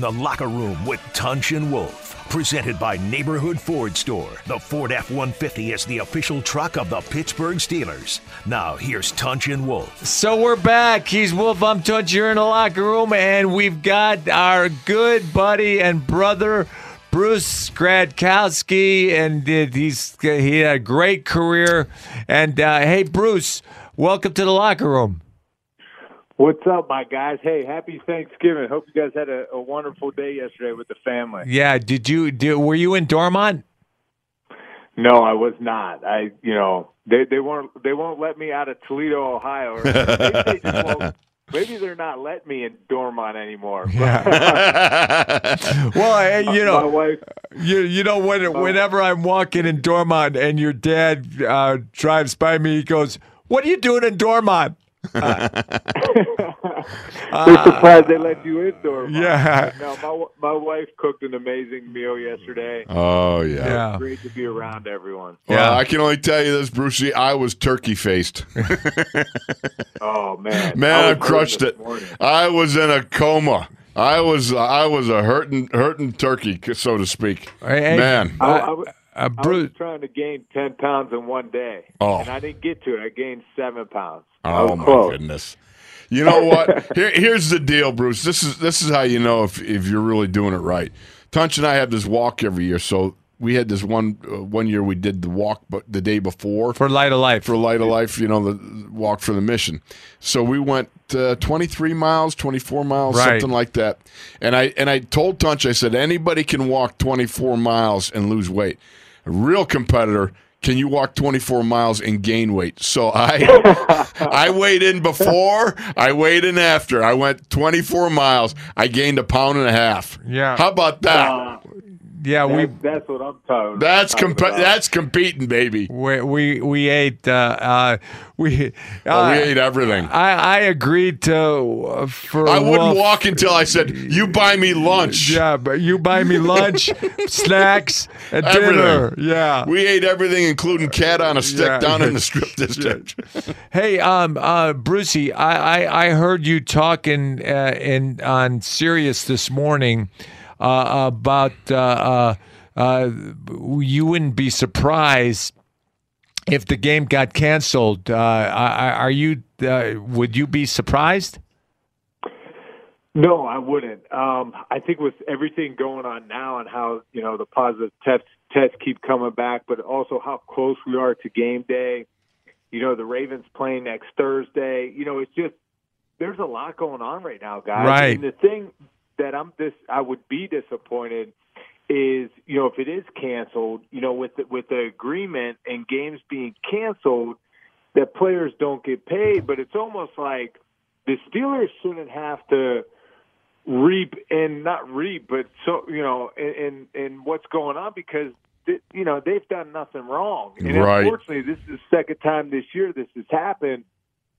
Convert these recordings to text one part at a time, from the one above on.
In the locker room with Tunch and Wolf. Presented by Neighborhood Ford Store. The Ford F 150 is the official truck of the Pittsburgh Steelers. Now, here's Tunch and Wolf. So we're back. He's Wolf. I'm Tunch. You're in the locker room, and we've got our good buddy and brother. Bruce Gradkowski, and he's he had a great career. And uh, hey, Bruce, welcome to the locker room. What's up, my guys? Hey, happy Thanksgiving. Hope you guys had a, a wonderful day yesterday with the family. Yeah, did you? Did, were you in Dormont? No, I was not. I, you know, they they won't they won't let me out of Toledo, Ohio. Maybe, they maybe they're not letting me in Dormont anymore. Yeah. well, you know, my wife. you you know when whenever I'm walking in Dormont and your dad uh, drives by me, he goes, "What are you doing in Dormont?" We're surprised they let you in Dormont. Yeah. No, my my wife cooked an amazing meal yesterday. Oh yeah. Yeah. Great to be around everyone. Well, I can only tell you this, Brucey. I was turkey faced. Oh man, Man, I I crushed it. morning. I was in a coma. I was I was a hurting hurting turkey, so to speak. Hey, hey, Man, I, Uh, I was- uh, I was trying to gain ten pounds in one day, Oh. and I didn't get to it. I gained seven pounds. Oh my close. goodness. You know what? Here, here's the deal, Bruce. This is this is how you know if if you're really doing it right. Tunch and I have this walk every year, so we had this one uh, one year we did the walk, but the day before for Light of Life. for Light of Life, you know, the walk for the mission. So we went uh, 23 miles, 24 miles, Right. something like that. And I and I told Tunch, I said anybody can walk 24 miles and lose weight. A real competitor. Can you walk 24 miles and gain weight? So I I weighed in before, I weighed in after. I went 24 miles. I gained a pound and a half. Yeah. How about that? Uh, yeah, we that's, that's what I'm talking. that's talking comp- about. that's competing, baby. we we, we ate uh, uh, we. Oh, uh, we ate everything. I, I agreed to uh, for I wouldn't Wolf- walk until I said, "You buy me lunch." Yeah, but you buy me lunch, snacks, and dinner. Yeah. We ate everything, including cat on a stick Yeah. down in the strip district. Hey, um, uh, Brucey, I, I, I heard you talking uh, in on Sirius this morning about uh, uh, uh, you wouldn't be surprised if the game got canceled. Uh, are are you? Uh, would you be surprised? No, I wouldn't. Um, I think with everything going on now and how you know the positive tests tests keep coming back, but also how close we are to game day. You know, the Ravens playing next Thursday. You know, it's just there's a lot going on right now, guys. Right. And the thing that I'm this I would be disappointed is you know if it is canceled, you know with the, with the agreement and games being canceled, that players don't get paid. But it's almost like the Steelers shouldn't have to reap and not reap, but so you know, in in, in what's going on because th- you know they've done nothing wrong, and Right. unfortunately, this is the second time this year this has happened.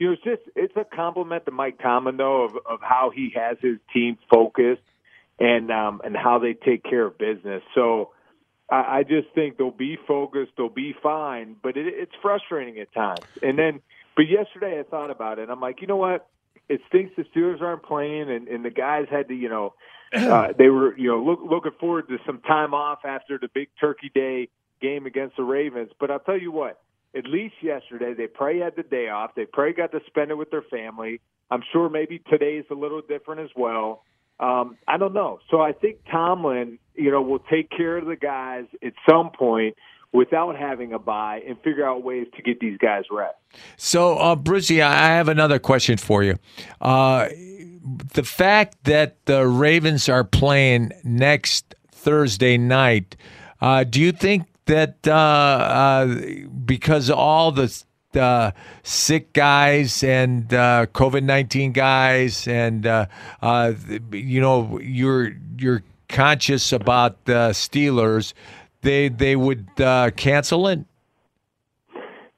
You know, it's just it's a compliment to Mike Tomlin though of of how he has his team focused and um and how they take care of business. So. I I just think they'll be focused, they'll be fine, but it, it's frustrating at times. And then, but yesterday I thought about it. and I'm like, you know what? It stinks the Steelers aren't playing, and, and the guys had to, you know, uh, they were, you know, look, looking forward to some time off after the big Turkey Day game against the Ravens. But I'll tell you what, at least yesterday they probably had the day off. They probably got to spend it with their family. I'm sure maybe today's a little different as well. Um, I don't know. So I think Tomlin, you know, will take care of the guys at some point without having a bye and figure out ways to get these guys rest. So, uh, Brucey, I have another question for you. Uh, the fact that the Ravens are playing next Thursday night, uh, do you think that uh, uh, because all the uh, sick guys and uh, COVID nineteen guys, and uh, uh, you know, you're you're conscious about the Steelers, they they would uh, cancel it?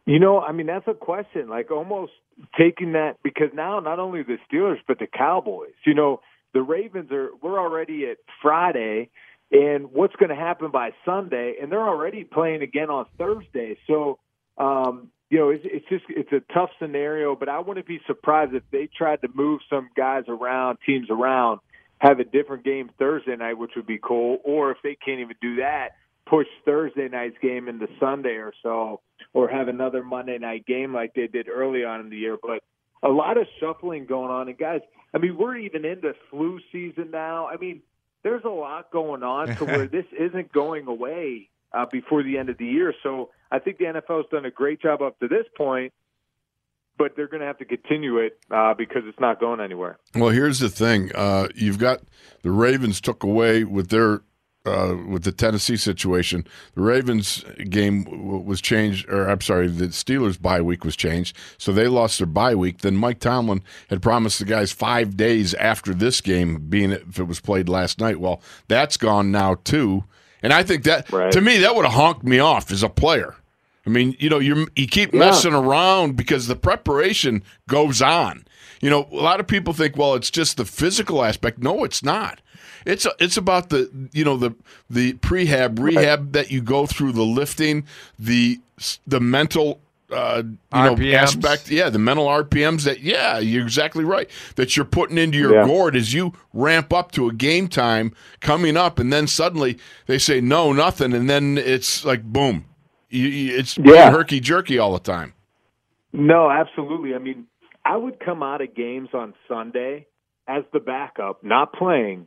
You know, I mean, that's a question. Like almost taking that because now not only the Steelers but the Cowboys. You know, the Ravens are we're already at Friday, and what's going to happen by Sunday? And they're already playing again on Thursday. So, um, you know, it's, it's just it's a tough scenario. But I wouldn't be surprised if they tried to move some guys around, teams around have a different game Thursday night, which would be cool. Or if they can't even do that, push Thursday night's game into Sunday or so, or have another Monday night game like they did early on in the year. But a lot of shuffling going on. And guys, I mean, we're even into flu season now. I mean, there's a lot going on to where this isn't going away uh, before the end of the year. So I think the NFL's done a great job up to this point, but they're going to have to continue it uh, because it's not going anywhere. Well, here's the thing: uh, you've got the Ravens took away with their uh, with the Tennessee situation, the Ravens game was changed, or I'm sorry, the Steelers bye week was changed, so they lost their bye week. Then Mike Tomlin had promised the guys five days after this game, being if it was played last night. Well, that's gone now too, and I think that Right. to me that would have honked me off as a player. I mean, you know, you you keep messing around because the preparation goes on. You know, a lot of people think, well, it's just the physical aspect. No, it's not. It's it's about the you know the the prehab rehab that you go through, the lifting, the the mental uh, you know aspect. Yeah, the mental RPMs. That yeah, you're exactly right. That you're putting into your Yeah. gourd as you ramp up to a game time coming up, and then suddenly they say no, nothing, and then it's like boom. You, you, it's Yeah. herky jerky all the time. No, absolutely. I mean, I would come out of games on Sunday as the backup, not playing.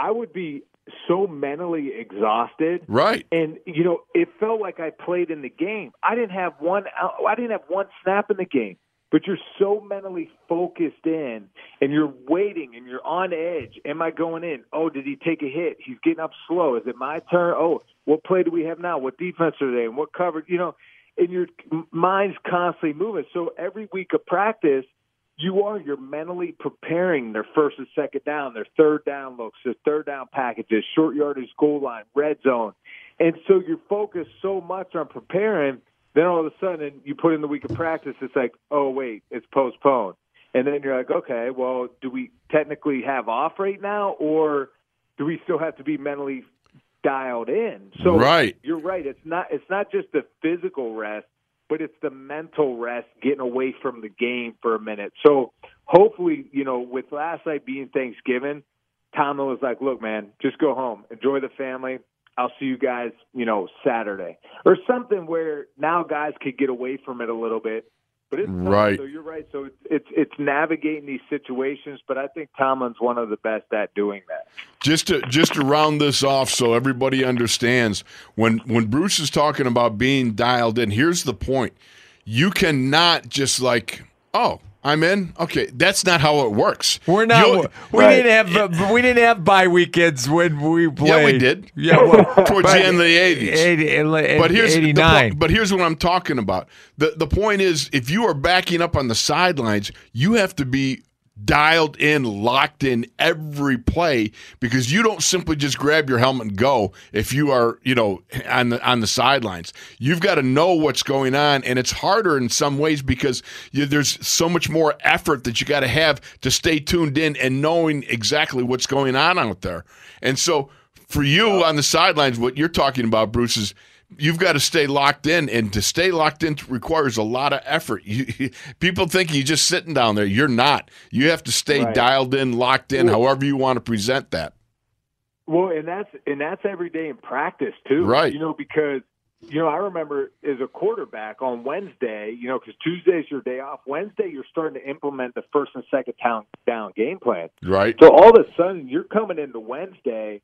I would be so mentally exhausted. Right. And you know, it felt like I played in the game. I didn't have one I didn't have one snap in the game. But you're so mentally focused in and you're waiting and you're on edge. Am I going in? Oh, did he take a hit? He's getting up slow. Is it my turn? Oh, what play do we have now? What defense are they in? What cover? You know, and your mind's constantly moving. So every week of practice, you are you're mentally preparing their first and second down, their third down looks, their third down packages, short yardage, goal line, red zone, and so you're focused so much on preparing. Then all of a sudden, you put in the week of practice. It's like, oh wait, it's postponed, and then you're like, okay, well, do we technically have off right now, or do we still have to be mentally dialed in? So Right. you're right. It's not it's not just the physical rest, but it's the mental rest, getting away from the game for a minute. So hopefully, you know, with last night being Thanksgiving, Tomlin was like, "Look, man, just go home, enjoy the family. I'll see you guys, you know, Saturday or something where now guys could get away from it a little bit." But it's tough. Right. So you're right. So it's, it's it's navigating these situations, but I think Tomlin's one of the best at doing that. just to just to round this off so everybody understands when when Bruce is talking about being dialed in here's the point you cannot just like oh I'm in okay that's not how it works We're not. You'll- we Right. didn't have. Uh, we didn't have bye weekends when we played. Yeah, we did. Yeah, well, Towards the end of the 80s. 80, but here's the but here's what I'm talking about. The the point is if you are backing up on the sidelines, you have to be dialed in, locked in every play because you don't simply just grab your helmet and go if you are, you know, on the on the sidelines. You've got to know what's going on and it's harder in some ways because you, there's so much more effort that you got to have to stay tuned in and knowing exactly what's going on out there. And so for you on the sidelines, what you're talking about, Bruce, is you've got to stay locked in, and to stay locked in requires a lot of effort. You, people think you're just sitting down there. You're not. You have to stay Right. dialed in, locked in, however you want to present that. Well, and that's and that's every day in practice too, Right. You know, because you know I remember as a quarterback on Wednesday, you know, because Tuesday's your day off. Wednesday, you're starting to implement the first and second down down game plan. Right? So all of a sudden, you're coming into Wednesday,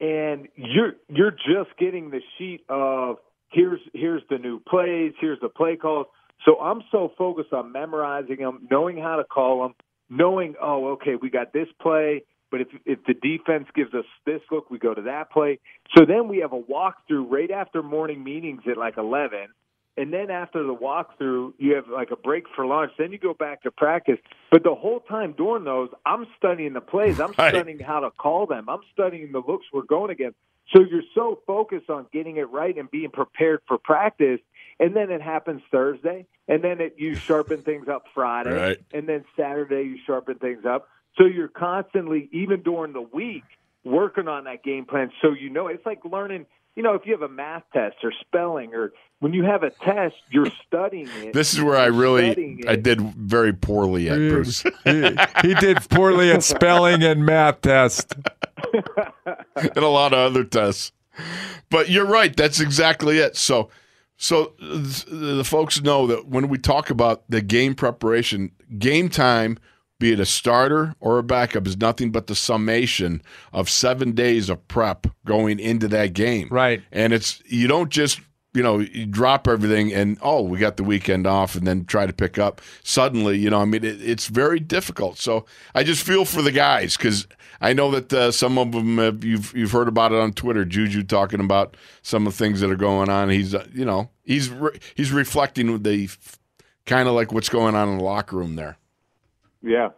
and you're you're just getting the sheet of here's here's the new plays, here's the play calls. So I'm so focused on memorizing them, knowing how to call them, knowing oh okay we got this play, but if if the defense gives us this look, we go to that play. So then we have a walkthrough right after morning meetings at like eleven. And then after the walkthrough, you have like a break for lunch. Then you go back to practice. But the whole time during those, I'm studying the plays. I'm Right. studying how to call them. I'm studying the looks we're going against. So you're so focused on getting it right and being prepared for practice. And then it happens Thursday. And then it, you sharpen things up Friday. Right. And then Saturday, you sharpen things up. So you're constantly, even during the week, working on that game plan. So you know, it's like learning you know, if you have a math test or spelling or when you have a test, you're studying it. This is where I really I did very poorly at Bruce. he, he did poorly at spelling and math test. and a lot of other tests. But you're right. That's exactly it. So, so th- the folks know that when we talk about the game preparation, game time, be it a starter or a backup, is nothing but the summation of seven days of prep going into that game. Right. And it's you don't just you know you drop everything and oh we got the weekend off and then try to pick up suddenly you know I mean it, it's very difficult. So I just feel for the guys because I know that uh, some of them have, you've you've heard about it on Twitter. Juju talking about some of the things that are going on. He's uh, you know he's re- he's reflecting the kind of like what's going on in the locker room there. Yeah.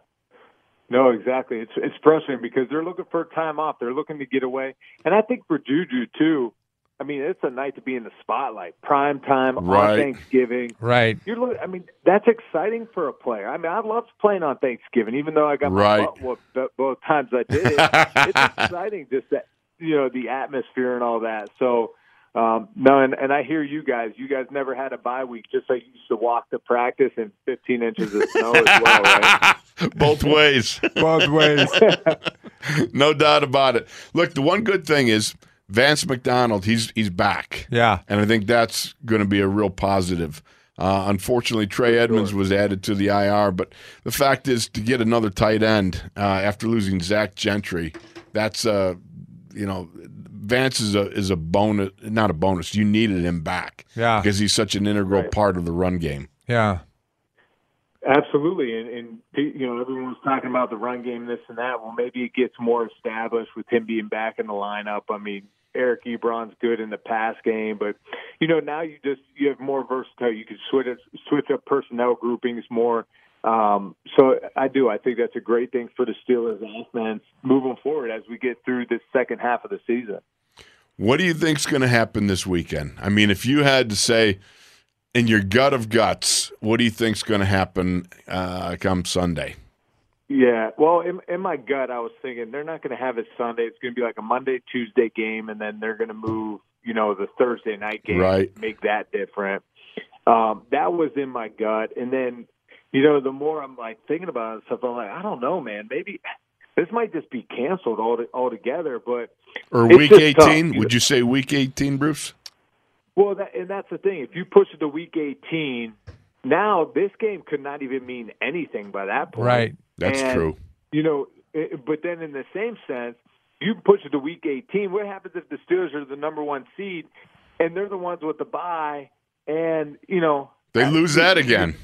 No, exactly. It's it's frustrating because they're looking for time off. They're looking to get away, and I think for Juju too. I mean, it's a night to be in the spotlight, prime time Right. on Thanksgiving. Right. You're look. I mean, that's exciting for a player. I mean, I loved playing on Thanksgiving, even though I got my Right. butt whooped both times I did it. it's exciting, just that you know the atmosphere and all that. So. Um, no, and, and I hear you guys. You guys never had a bye week, just like you used to walk to practice in 15 inches of snow as well, right? Both ways. Both ways. no doubt about it. Look, the one good thing is Vance McDonald. He's he's back. Yeah. and I think that's going to be a real positive. Uh, unfortunately, Trey Edmunds was added to the IR, but the fact is to get another tight end uh, after losing Zach Gentry, that's uh, you know, Vance is a is a bonus, not a bonus. You needed him back, Yeah. because he's such an integral Right. part of the run game. Yeah. Absolutely, and, and you know everyone was talking about the run game, this and that. Well, maybe it gets more established with him being back in the lineup. I mean, Eric Ebron's good in the pass game, but you know now you just you have more versatile. You can switch switch up personnel groupings more. Um, so I do. I think that's a great thing for the Steelers offense moving forward as we get through this second half of the season. What do you think's going to happen this weekend? I mean, if you had to say in your gut of guts, what do you think's going to happen uh, come Sunday? Yeah, well, in, in my gut, I was thinking they're not going to have it Sunday. It's going to be like a Monday, Tuesday game, and then they're going to move, you know, the Thursday night game, Right. make that different. Um, that was in my gut, and then, you know, the more I'm like thinking about it and stuff, I'm like, I don't know, man. Maybe this might just be canceled all altogether. But Or week just tough. 18? Would you say week 18, Bruce? well, that and that's the thing. If you push it to week 18, now this game could not even mean anything by that point. Right. That's And, true. You know, eh, but then in the same sense, you push it to week 18. What happens if the Steelers are the number one seed and they're the ones with the bye? And you know, They lose that again.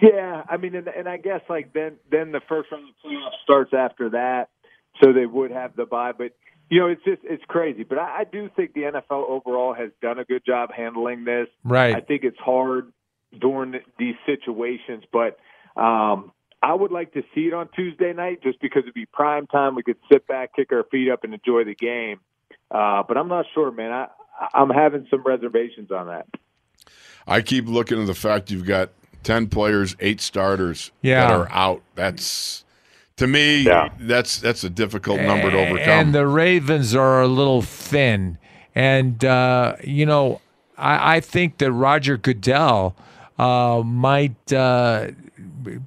Yeah, I mean, and, and I guess like then then the first round of the playoffs starts after that, so they would have the bye. But you know, it's just it's crazy. But I, I do think the NFL overall has done a good job handling this. Right. I think it's hard during these situations, but um, I would like to see it on Tuesday night just because it'd be prime time. We could sit back, kick our feet up, and enjoy the game. Uh, but I'm not sure, man. I, I'm having some reservations on that. I keep looking at the fact you've got 10 players, eight starters Yeah. that are out. That's, to me, Yeah. that's that's a difficult number to overcome. And the Ravens are a little thin. And, uh, you know, I, I think that Roger Goodell uh, might uh,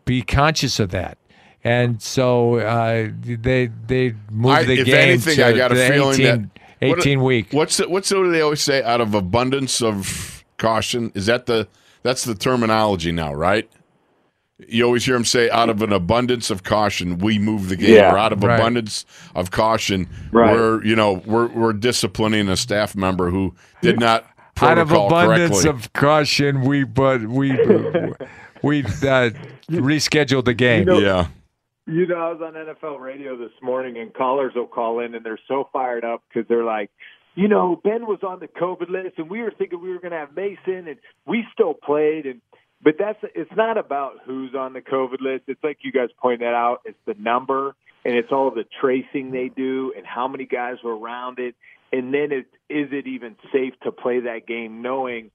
be conscious of that. And so uh, they they move I- the if game anything, to I got a the feeling 18, that- what- 18 week. What's the, what's what do they always say? Out of abundance of caution, is that the that's the terminology now, right? You always hear them say, "Out of an abundance of caution, we move the game." Yeah. or out of Right. abundance of caution, Right. we're you know we're we're disciplining a staff member who did not Out of abundance correctly. of caution, we but we we uh, rescheduled the game. know- yeah, You know, I was on NFL radio this morning, and callers will call in, and they're so fired up because they're like, you know, Ben was on the COVID list, and we were thinking we were going to have Mason, and we still played, and but that's it's not about who's on the COVID list. It's like you guys pointed out, it's the number, and it's all the tracing they do, and how many guys were around it, and then it is it even safe to play that game knowing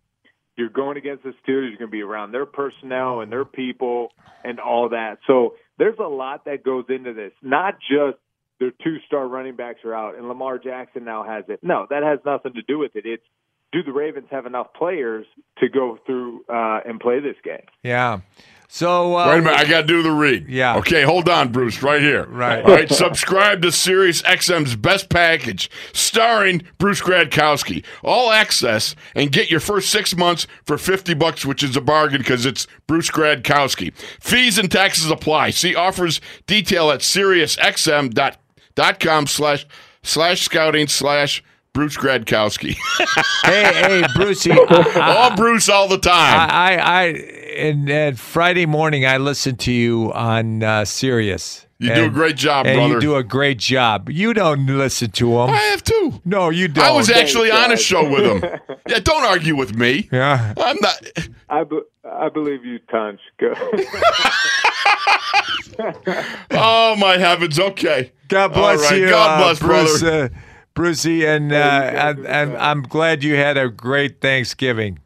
you're going against the Steelers. You're going to be around their personnel and their people and all that. So there's a lot that goes into this, not just their two star running backs are out and Lamar Jackson now has it. No, that has nothing to do with it. It's do the Ravens have enough players to go through uh, and play this game? Yeah. So uh, Wait a minute, I got to do the read. Yeah. Okay, hold on, Bruce, right here. Right. All right, subscribe to Sirius XM's Best Package, starring Bruce Gradkowski. All access, and get your first six months for 50 bucks, which is a bargain because it's Bruce Gradkowski. Fees and taxes apply. See offers detail at SiriusXM.com slash slash scouting slash Bruce Gradkowski. hey, hey, Brucey. I, all Bruce all the time. I, I, and, and Friday morning I listen to you on uh, Sirius. You do a great job, and brother. you do a great job. You don't listen to him. I have too. No, you don't. I was actually on a show with him. Yeah, don't argue with me. Yeah. I'm not. I, be, I believe you, Tunch. Go. Oh my heavens. Okay. God bless right. you, God uh, bless, Bruce, brother. uh, Brucey, and uh, and, and I'm glad you had a great Thanksgiving.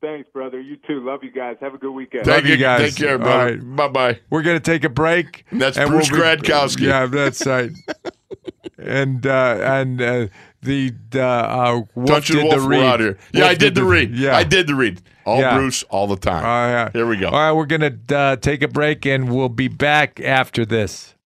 Thanks, brother. You too. Love you guys. Have a good weekend. Love Thank you you guys. Take care, All brother. right. Bye bye. We're gonna take a break. That's and Bruce be- Gradkowski. Yeah, that's right. and uh, and uh, the uh, uh, Wolf did Wolf, the we're read. out here. Yeah, Wolf I did the read. Yeah, I did the read. All Yeah. Bruce, all the time. All right. Here we go. All right, we're gonna uh, take a break, and we'll be back after this.